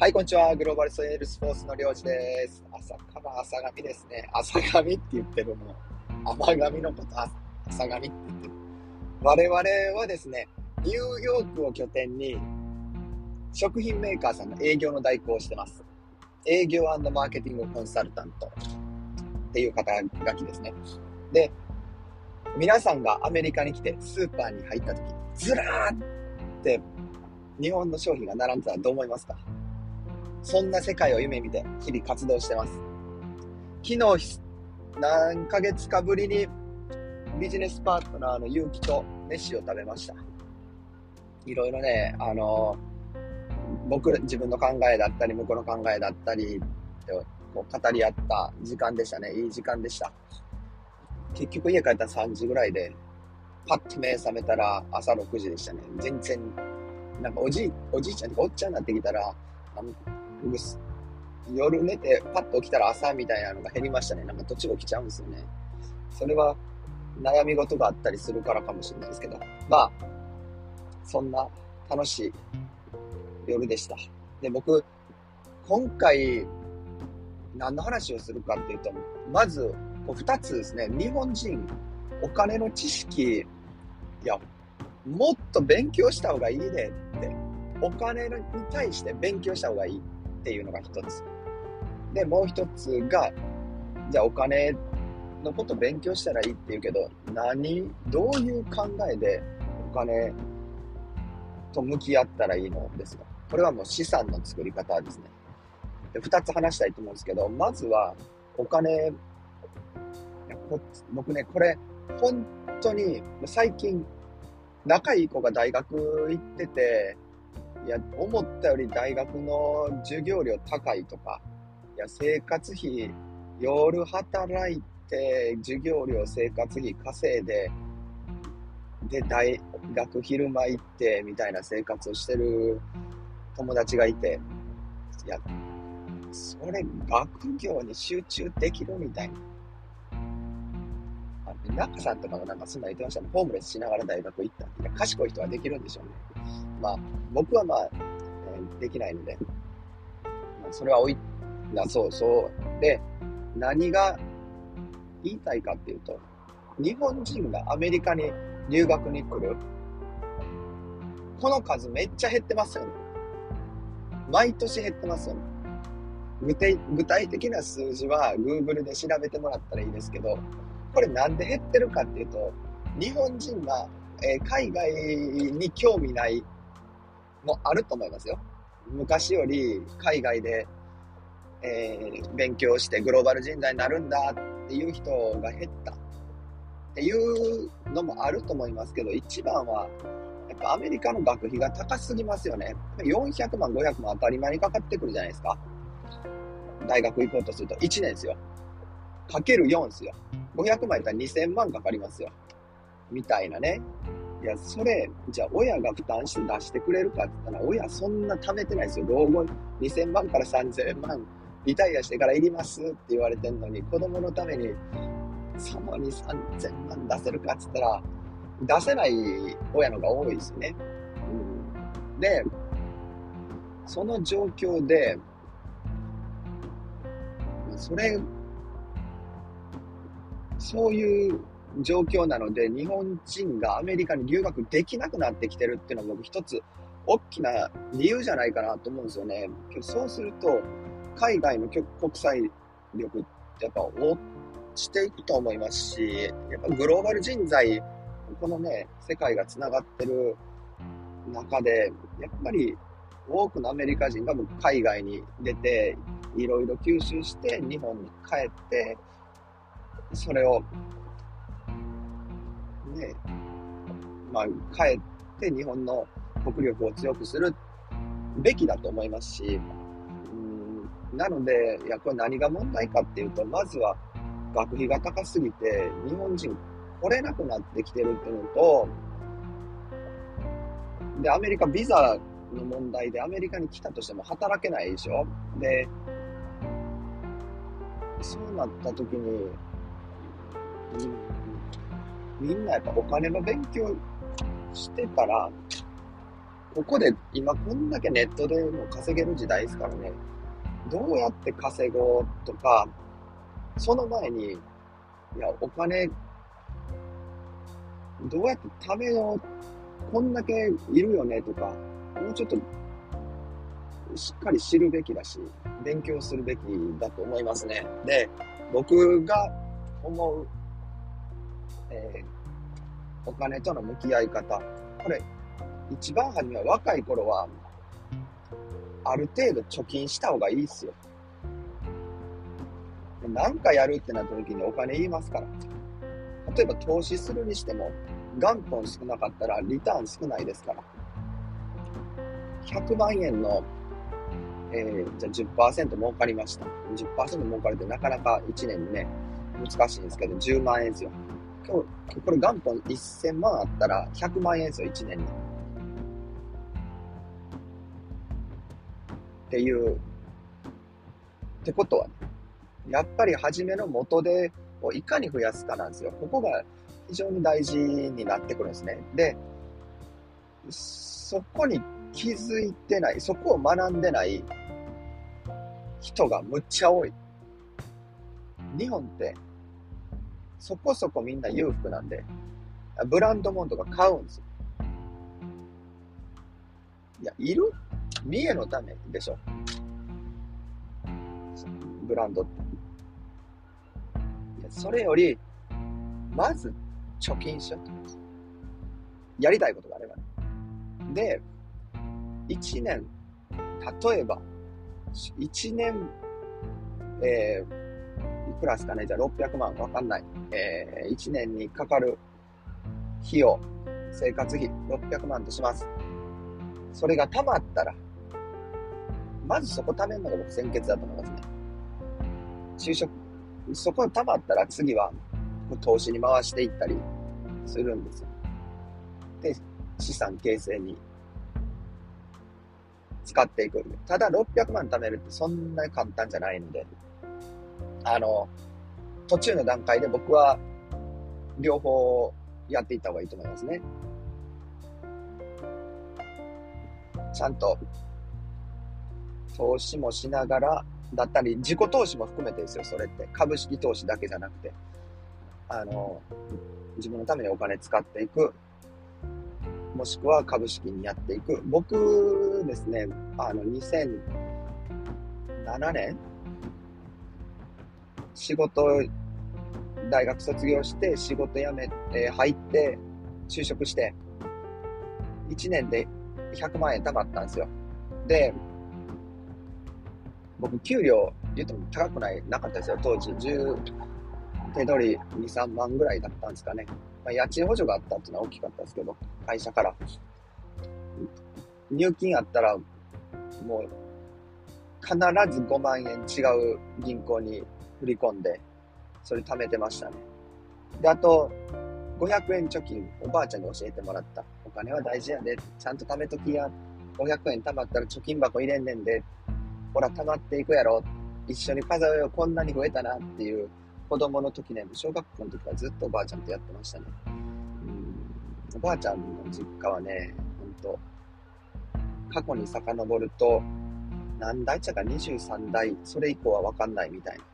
はい、こんにちは。グローバルセールスフォースのりょうじです。朝から朝髪ですね。朝髪って言ってるの。甘髪のこと朝髪って言ってる。我々はですね、ニューヨークを拠点に食品メーカーさんの営業の代行をしてます。営業マーケティングコンサルタントっていう肩書きですね。で、皆さんがアメリカに来てスーパーに入った時、ずらーって日本の商品が並んでたらどう思いますか？そんな世界を夢見て日々活動してます。昨日、何ヶ月かぶりにビジネスパートナーの勇気と飯を食べました。いろいろね、あの、僕、自分の考えだったり、向こうの考えだったり、こう語り合った時間でしたね。いい時間でした。結局家帰ったら3時ぐらいで、パッと目覚めたら朝6時でしたね。全然、なんかおじい、おじいちゃんとかおっちゃんになってきたら、夜寝てパッと起きたら朝みたいなのが減りましたね。なんか途中起きちゃうんですよね。それは悩み事があったりするからかもしれないですけど。まあ、そんな楽しい夜でした。で、僕、今回、何の話をするかっていうと、まず、こう2つですね。日本人、お金の知識、いや、もっと勉強した方がいいねってお金に対して勉強した方がいいっていうのが一つ。で、もう一つが、じゃあお金のこと勉強したらいいって言うけど、何、どういう考えでお金と向き合ったらいいのですか？これはもう資産の作り方ですね。で、二つ話したいと思うんですけど、まずはお金、僕ね、これ、本当に最近、仲いい子が大学行ってて、いや、思ったより大学の授業料高いとか、いや、生活費、夜働いて、授業料、生活費稼いで、で、大学昼間行って、みたいな生活をしてる友達がいて、いや、それ、学業に集中できるみたいな。中さんとかもなんかそんな言ってましたね。ホームレスしながら大学行った。いや、賢い人はできるんでしょうね。まあ、僕はまあ、えー、できないので、それはおい、な、そうそう。で、何が言いたいかっていうと、日本人がアメリカに留学に来る、この数めっちゃ減ってますよね。毎年減ってますよね。具体具体的な数字は Google で調べてもらったらいいですけど、これなんで減ってるかっていうと、日本人が、えー、海外に興味ないもあると思いますよ。昔より海外で、えー、勉強してグローバル人材になるんだっていう人が減ったっていうのもあると思いますけど、一番はやっぱアメリカの学費が高すぎますよね。400万、500万当たり前にかかってくるじゃないですか。大学行こうとすると1年ですよ。かける4ですよ。500万やったら2000万かかりますよ。みたいなね。いや、それ、じゃあ親が負担して出してくれるかって言ったら、親そんな貯めてないですよ。老後2000万から3000万、リタイアしてからいりますって言われてんのに、子供のために、そのに3000万出せるかって言ったら、出せない親のが多いですよね。うん、で、その状況で、それ、そういう状況なので、日本人がアメリカに留学できなくなってきてるっていうのは僕一つ大きな理由じゃないかなと思うんですよね。そうすると、海外の国際力ってやっぱ落ちていくと思いますし、やっぱグローバル人材、このね、世界が繋がってる中で、やっぱり多くのアメリカ人が海外に出て、いろいろ吸収して日本に帰って、それをね、まあ、帰って日本の国力を強くするべきだと思いますし、うん、なので、いや、これ何が問題かっていうと、まずは学費が高すぎて、日本人来れなくなってきてるっていうのと、で、アメリカビザの問題でアメリカに来たとしても働けないでしょ？で、そうなった時に、うんみんなやっぱお金の勉強してたら、ここで今こんだけネットでも稼げる時代ですからね、どうやって稼ごうとか、その前に、いや、お金、どうやって貯めよう、こんだけいるよねとか、もうちょっと、しっかり知るべきだし、勉強するべきだと思いますね。で、僕が思う、えー、お金との向き合い方。これ、一番初めは若い頃は、ある程度貯金した方がいいっすよ。何かやるってなった時にお金言いますから。例えば投資するにしても、元本少なかったらリターン少ないですから。100万円の、えー、じゃあ10%儲かりました。10%儲かるってなかなか1年にね、難しいんですけど、10万円ですよ。今日、これ元本1000万あったら100万円ですよ、1年に。っていう、ってことは、ね、やっぱり初めの元でをいかに増やすかなんですよ。ここが非常に大事になってくるんですね。で、そこに気づいてない、そこを学んでない人がむっちゃ多い。日本ってそこそこみんな裕福なんで、ブランド物とか買うんですよ。いや、いる？見栄のためでしょ。ブランドって。いや、それより、まず貯金しようと。やりたいことがあればね。で、1年、例えば、1年、えー、いくらですかね？じゃあ600万わかんない。えー、1年にかかる費用、生活費600万とします。それが貯まったら、まずそこ貯めるのが僕先決だと思いますね。就職、そこ貯まったら次は投資に回していったりするんですよ。で、資産形成に使っていく。ただ600万貯めるってそんなに簡単じゃないので、あの、途中の段階で僕は両方やっていった方がいいと思いますね。ちゃんと投資もしながらだったり、自己投資も含めてですよ、それって。株式投資だけじゃなくて。あの、自分のためにお金使っていく。もしくは株式にやっていく。僕ですね、あの、2007年仕事、大学卒業して仕事辞めて入って就職して、1年で100万円貯まったんですよ。で、僕、給料言っても高くない、なかったですよ。当時、10、手取り2、3万ぐらいだったんですかね。まあ、家賃補助があったっていうのは大きかったですけど、会社から。入金あったら、もう、必ず5万円違う銀行に振り込んで、それ貯めてましたね。で、あと、500円貯金、おばあちゃんに教えてもらった。お金は大事やで。ちゃんと貯めときや。500円貯まったら貯金箱入れんねんで。ほら、溜まっていくやろ。一緒に数えよう。こんなに増えたなっていう子供の時ね、小学校の時からずっとおばあちゃんとやってましたね。うん、おばあちゃんの実家はね、ほんと、過去に遡ると、何代茶か23代、それ以降はわかんないみたいな。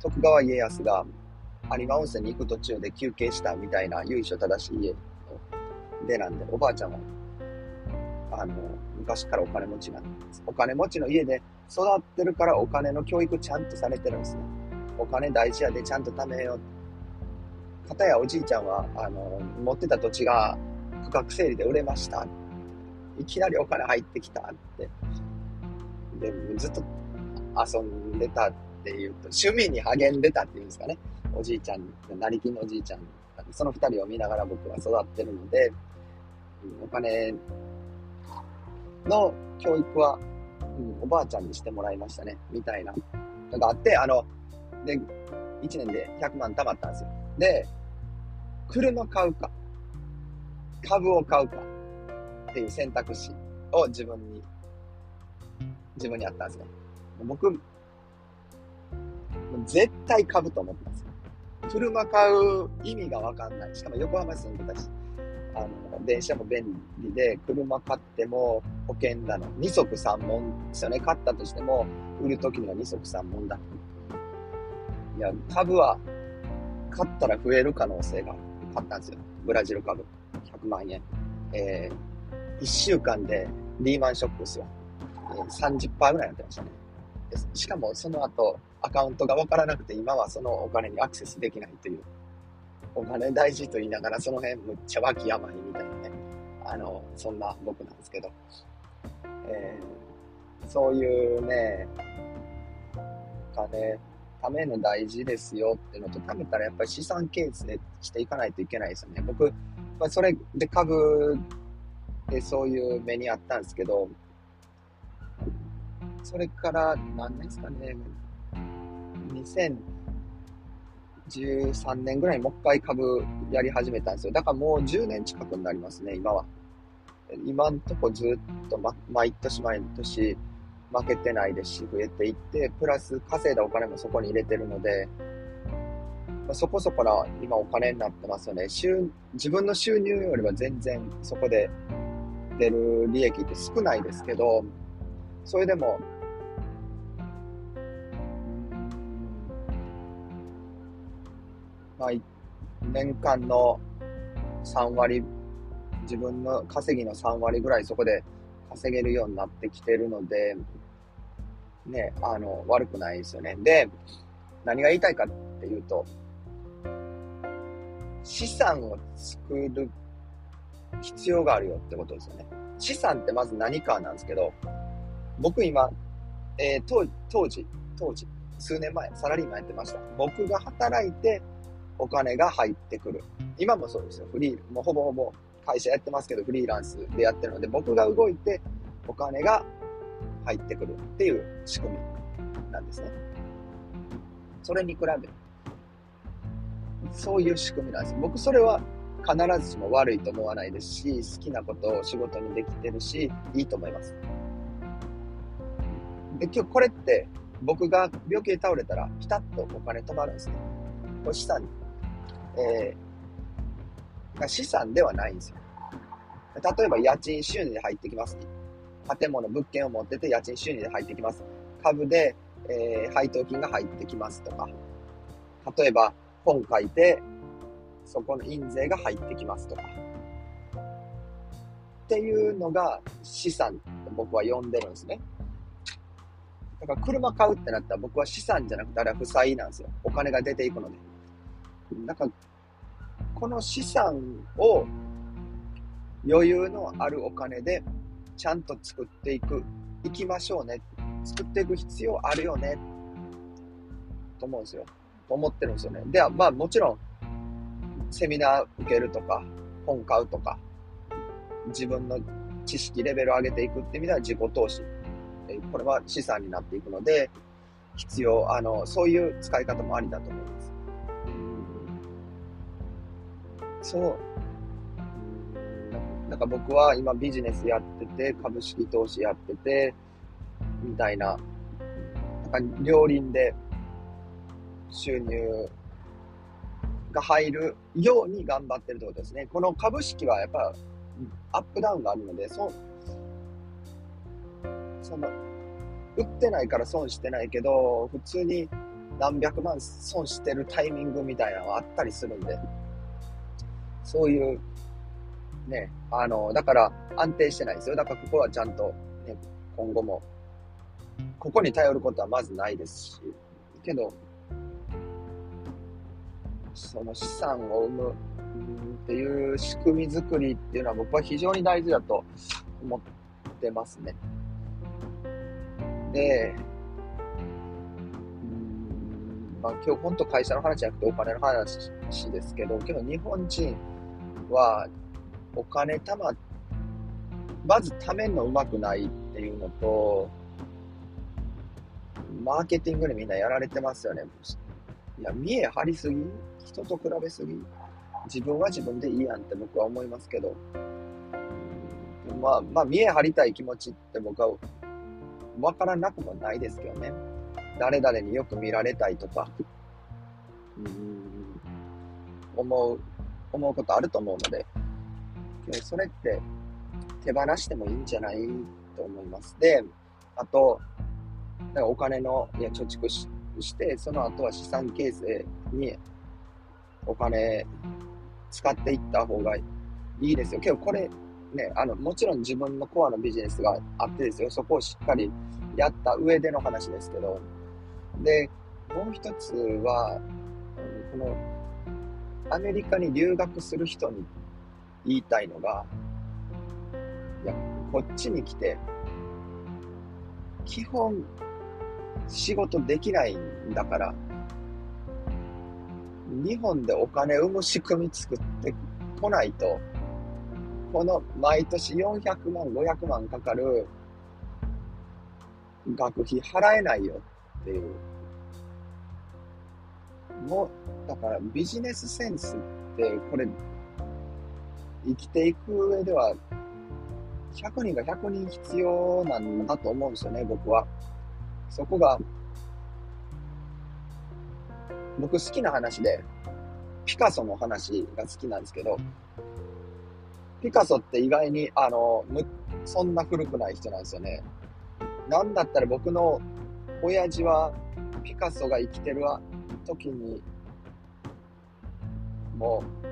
徳川家康が有馬温泉に行く途中で休憩したみたいな由緒正しい家でなんで、おばあちゃんは、あの、昔からお金持ちなんです。お金持ちの家で育ってるからお金の教育ちゃんとされてるんですね。お金大事やでちゃんと貯めよう。かたやおじいちゃんは、あの、持ってた土地が区画整理で売れました。いきなりお金入ってきたって。で、ずっと遊んでたっていうと、趣味に励んでたっていうんですかね。おじいちゃん、成金のおじいちゃん。その二人を見ながら僕は育ってるので、お金の教育は、うん、おばあちゃんにしてもらいましたね、みたいなのがあって、あの、で、1年で100万貯まったんですよ。で、車買うか、株を買うかっていう選択肢を自分に、自分にあったんですね。僕、絶対株と思ったんですよ。車買う意味がわかんない。しかも横浜住んでたし。あの、電車も便利で、車買っても保険だの。二足三門ですよね。買ったとしても、売るときには二足三門だ。いや、株は、買ったら増える可能性が買ったんですよ。ブラジル株。100万円。えー、1週間でリーマンショックですよ。えー、30%ぐらいになってましたね。しかもその後、アカウントがわからなくて、今はそのお金にアクセスできないという。お金大事と言いながら、その辺むっちゃ脇甘いみたいなね。あの、そんな僕なんですけど。えー、そういうね、お金、ための大事ですよっていうのと、貯めたらやっぱり資産形成していかないといけないですよね。僕、まあ、それで株でそういう目にあったんですけど、それから何年ですかね、2013年ぐらいにもう一回株やり始めたんですよ。だからもう10年近くになりますね、今は。今んとこずっと、ま、毎年毎年負けてないですし、増えていって、プラス稼いだお金もそこに入れてるので、まあ、そこそこな今お金になってますよね。収自分の収入よりは全然そこで出る利益って少ないですけど、それでも、まあ、年間の3割、自分の稼ぎの3割ぐらいそこで稼げるようになってきてるので、ね、あの、悪くないですよね。で、何が言いたいかっていうと、資産を作る必要があるよってことですよね。資産ってまず何かなんですけど、僕今、えー、当当時、当時、数年前、サラリーマンやってました。僕が働いてお金が入ってくる。今もそうですよ。フリー、もうほぼほぼ会社やってますけど、フリーランスでやってるので、僕が動いてお金が入ってくるっていう仕組みなんですね。それに比べる。そういう仕組みなんです。僕それは必ずしも悪いと思わないですし、好きなことを仕事にできてるし、いいと思います。で、今日これって僕が病気で倒れたらピタッとお金止まるんですね。これ資産、えー、資産ではないんですよ。例えば家賃収入で入ってきます。建物、物件を持ってて家賃収入で入ってきます。株で、えー、配当金が入ってきますとか。例えば本書いて、そこの印税が入ってきますとか。っていうのが資産って僕は呼んでるんですね。だから車買うってなったら僕は資産じゃなくてあれは負債なんですよ。お金が出ていくので。なんか、この資産を余裕のあるお金でちゃんと作っていく、いきましょうね。作っていく必要あるよね。と思うんですよ。と思ってるんですよね。では、まあもちろん、セミナー受けるとか、本買うとか、自分の知識レベルを上げていくって意味では自己投資。これは資産になっていくので、必要、あの、そういう使い方もありだと思います。そう。なんか僕は今ビジネスやってて、株式投資やってて、みたいな、なんか両輪で収入が入るように頑張ってるってことですね。この株式はやっぱアップダウンがあるので、そその、売ってないから損してないけど、普通に何百万損してるタイミングみたいなのがあったりするんで、そういう、ね、あの、だから安定してないですよ。だからここはちゃんと、ね、今後も、ここに頼ることはまずないですし、けど、その資産を生むっていう仕組み作りっていうのは僕は非常に大事だと思ってますね。で、うんまあ、今日本当会社の話じゃなくてお金の話ですけど、けど日本人はお金たま、まず貯めるのうまくないっていうのと、マーケティングでみんなやられてますよね。いや、見え張りすぎ人と比べすぎ自分は自分でいいやんって僕は思いますけど、まあ、まあ、見え張りたい気持ちって僕はわからなくもないですけどね。誰々によく見られたいとか、うん、思う、思うことあると思うので、それって手放してもいいんじゃないと思います。で、あと、だからお金の、いや、貯蓄しして、その後は資産形成にお金使っていった方がいいですよ。けどこれ、ね、あの、もちろん自分のコアのビジネスがあってですよ。そこをしっかりやった上での話ですけど。で、もう一つは、この、アメリカに留学する人に言いたいのが、いや、こっちに来て、基本、仕事できないんだから、日本でお金生む仕組み作ってこないと、この毎年400万、500万かかる学費払えないよっていう。もう、だからビジネスセンスって、これ、生きていく上では、100人が100人必要なんだと思うんですよね、僕は。そこが、僕好きな話で、ピカソの話が好きなんですけど、ピカソって意外に、あの、む、そんな古くない人なんですよね。なんだったら僕の親父は、ピカソが生きてる時に、もう、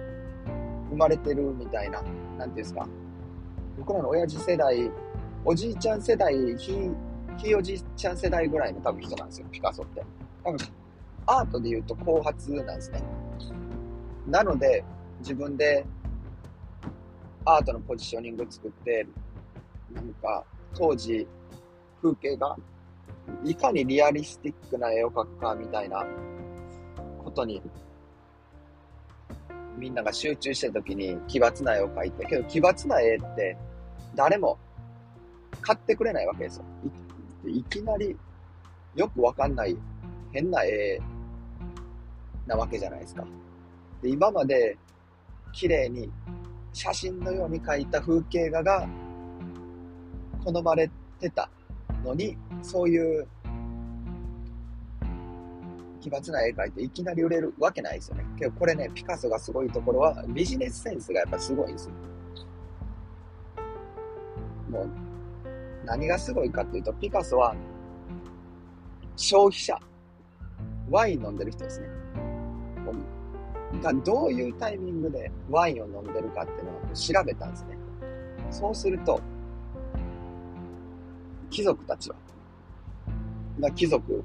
生まれてるみたいな、なんていうんですか。僕らの親父世代、おじいちゃん世代、ひ、ひいおじいちゃん世代ぐらいの多分人なんですよ、ピカソって。多分、アートで言うと後発なんですね。なので、自分でアートのポジショニング作って、なんか、当時、風景が、いかにリアリスティックな絵を描くか、みたいなことに、みんなが集中してる時に奇抜な絵を描いて、けど奇抜な絵って、誰も買ってくれないわけですよ。いきなり、よくわかんない変な絵なわけじゃないですか。で今まで綺麗に写真のように描いた風景画が好まれてたのに、そういう奇抜な絵描いていきなり売れるわけないですよね。けどこれね、ピカソがすごいところはビジネスセンスがやっぱすごいんですよ。もう、何がすごいかっていうと、ピカソは消費者、ワイン飲んでる人ですね。がどういうタイミングでワインを飲んでるかっていうのを調べたんですね。そうすると、貴族たちは、まあ、貴族、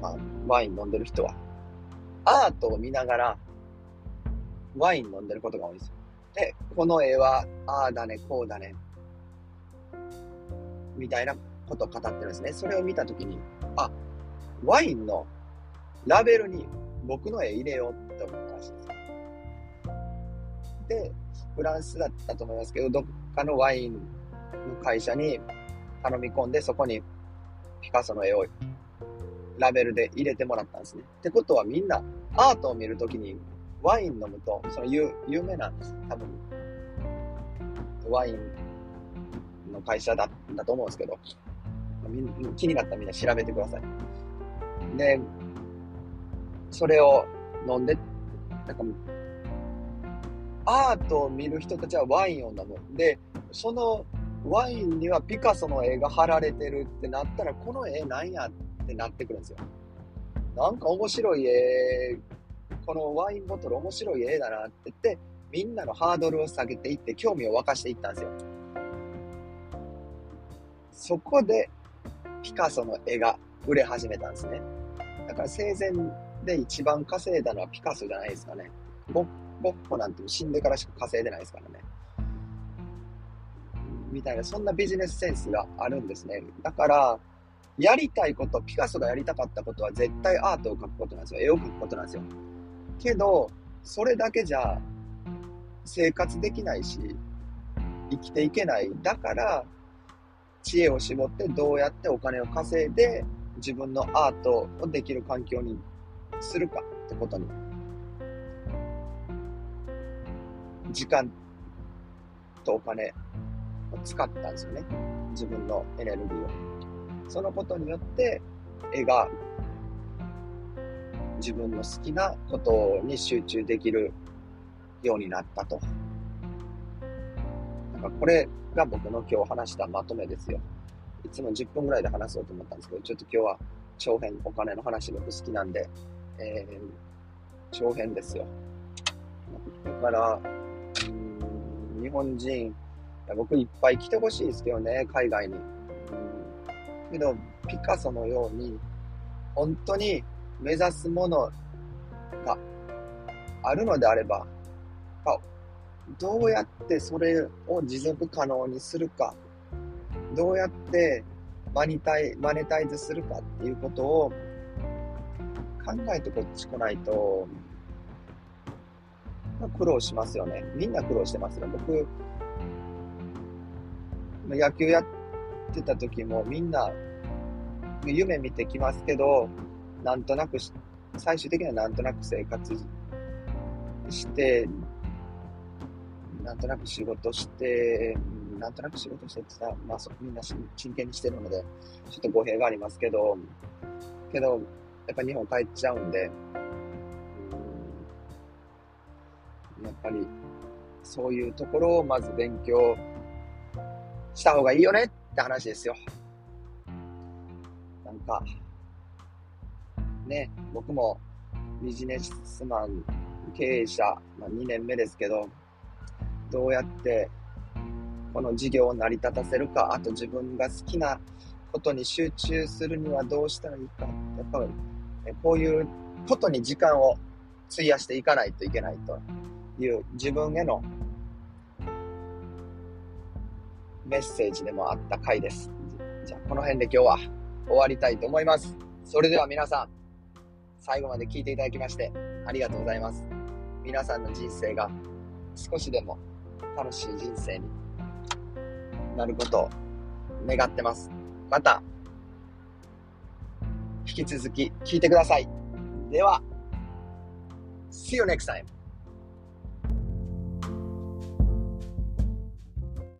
まあ、ワイン飲んでる人は、アートを見ながらワイン飲んでることが多いんですよ。で、この絵は、ああだね、こうだね、みたいなことを語ってるんですね。それを見たときに、あ、ワインのラベルに僕の絵入れようって思ったらしいです。で、フランスだったと思いますけど、どっかのワインの会社に頼み込んで、そこにピカソの絵をラベルで入れてもらったんですね。ってことはみんなアートを見るときにワイン飲むと、その有有名なんです多分ワインの会社だだと思うんですけど、気になったらみんな調べてください。で、それを飲んで、なんか、アートを見る人たちはワインを飲む。で、そのワインにはピカソの絵が貼られてるってなったら、この絵なんやってなってくるんですよ。なんか面白い絵、このワインボトル面白い絵だなって言って、みんなのハードルを下げていって興味を沸かしていったんですよ。そこでピカソの絵が売れ始めたんですね。だから生前で一番稼いだのはピカソじゃないですかね。ゴゴッホなんて死んでからしか稼いでないですからね。みたいな、そんなビジネスセンスがあるんですね。だから、やりたいこと、ピカソがやりたかったことは絶対アートを描くことなんですよ。絵を描くことなんですよ。けど、それだけじゃ生活できないし、生きていけない。だから、知恵を絞ってどうやってお金を稼いで自分のアートをできる環境にするかってことに、時間とお金を使ったんですよね。自分のエネルギーを。そのことによって、絵が自分の好きなことに集中できるようになったと。まあ、これが僕の今日話したまとめですよ。いつも10分ぐらいで話そうと思ったんですけど、ちょっと今日は長編、お金の話僕好きなんで、えー、長編ですよ。だから、うん、日本人、いや僕いっぱい来てほしいですけどね、海外に。けど、ピカソのように、本当に目指すものがあるのであれば、どうやってそれを持続可能にするか、どうやってマニタイマネタイズするかっていうことを考えてこっち来ないと、まあ苦労しますよね。みんな苦労してますよ。僕、野球やってた時もみんな夢見てきますけど、なんとなく、最終的にはなんとなく生活して、なんとなく仕事して、なんとなく仕事してってさ、まあみんな真剣にしてるので、ちょっと語弊がありますけど、けど、やっぱ日本帰っちゃうんで、うんやっぱりそういうところをまず勉強した方がいいよねって話ですよ。なんか、ね、僕もビジネスマン、経営者、まあ、2年目ですけど、どうやってこの事業を成り立たせるか、あと自分が好きなことに集中するにはどうしたらいいか、やっぱりこういうことに時間を費やしていかないといけないという自分へのメッセージでもあった回です。じゃあこの辺で今日は終わりたいと思います。それでは皆さん、最後まで聞いていただきましてありがとうございます。皆さんの人生が少しでも楽しい人生になることを願ってます。また、引き続き聞いてください。では、See you next time!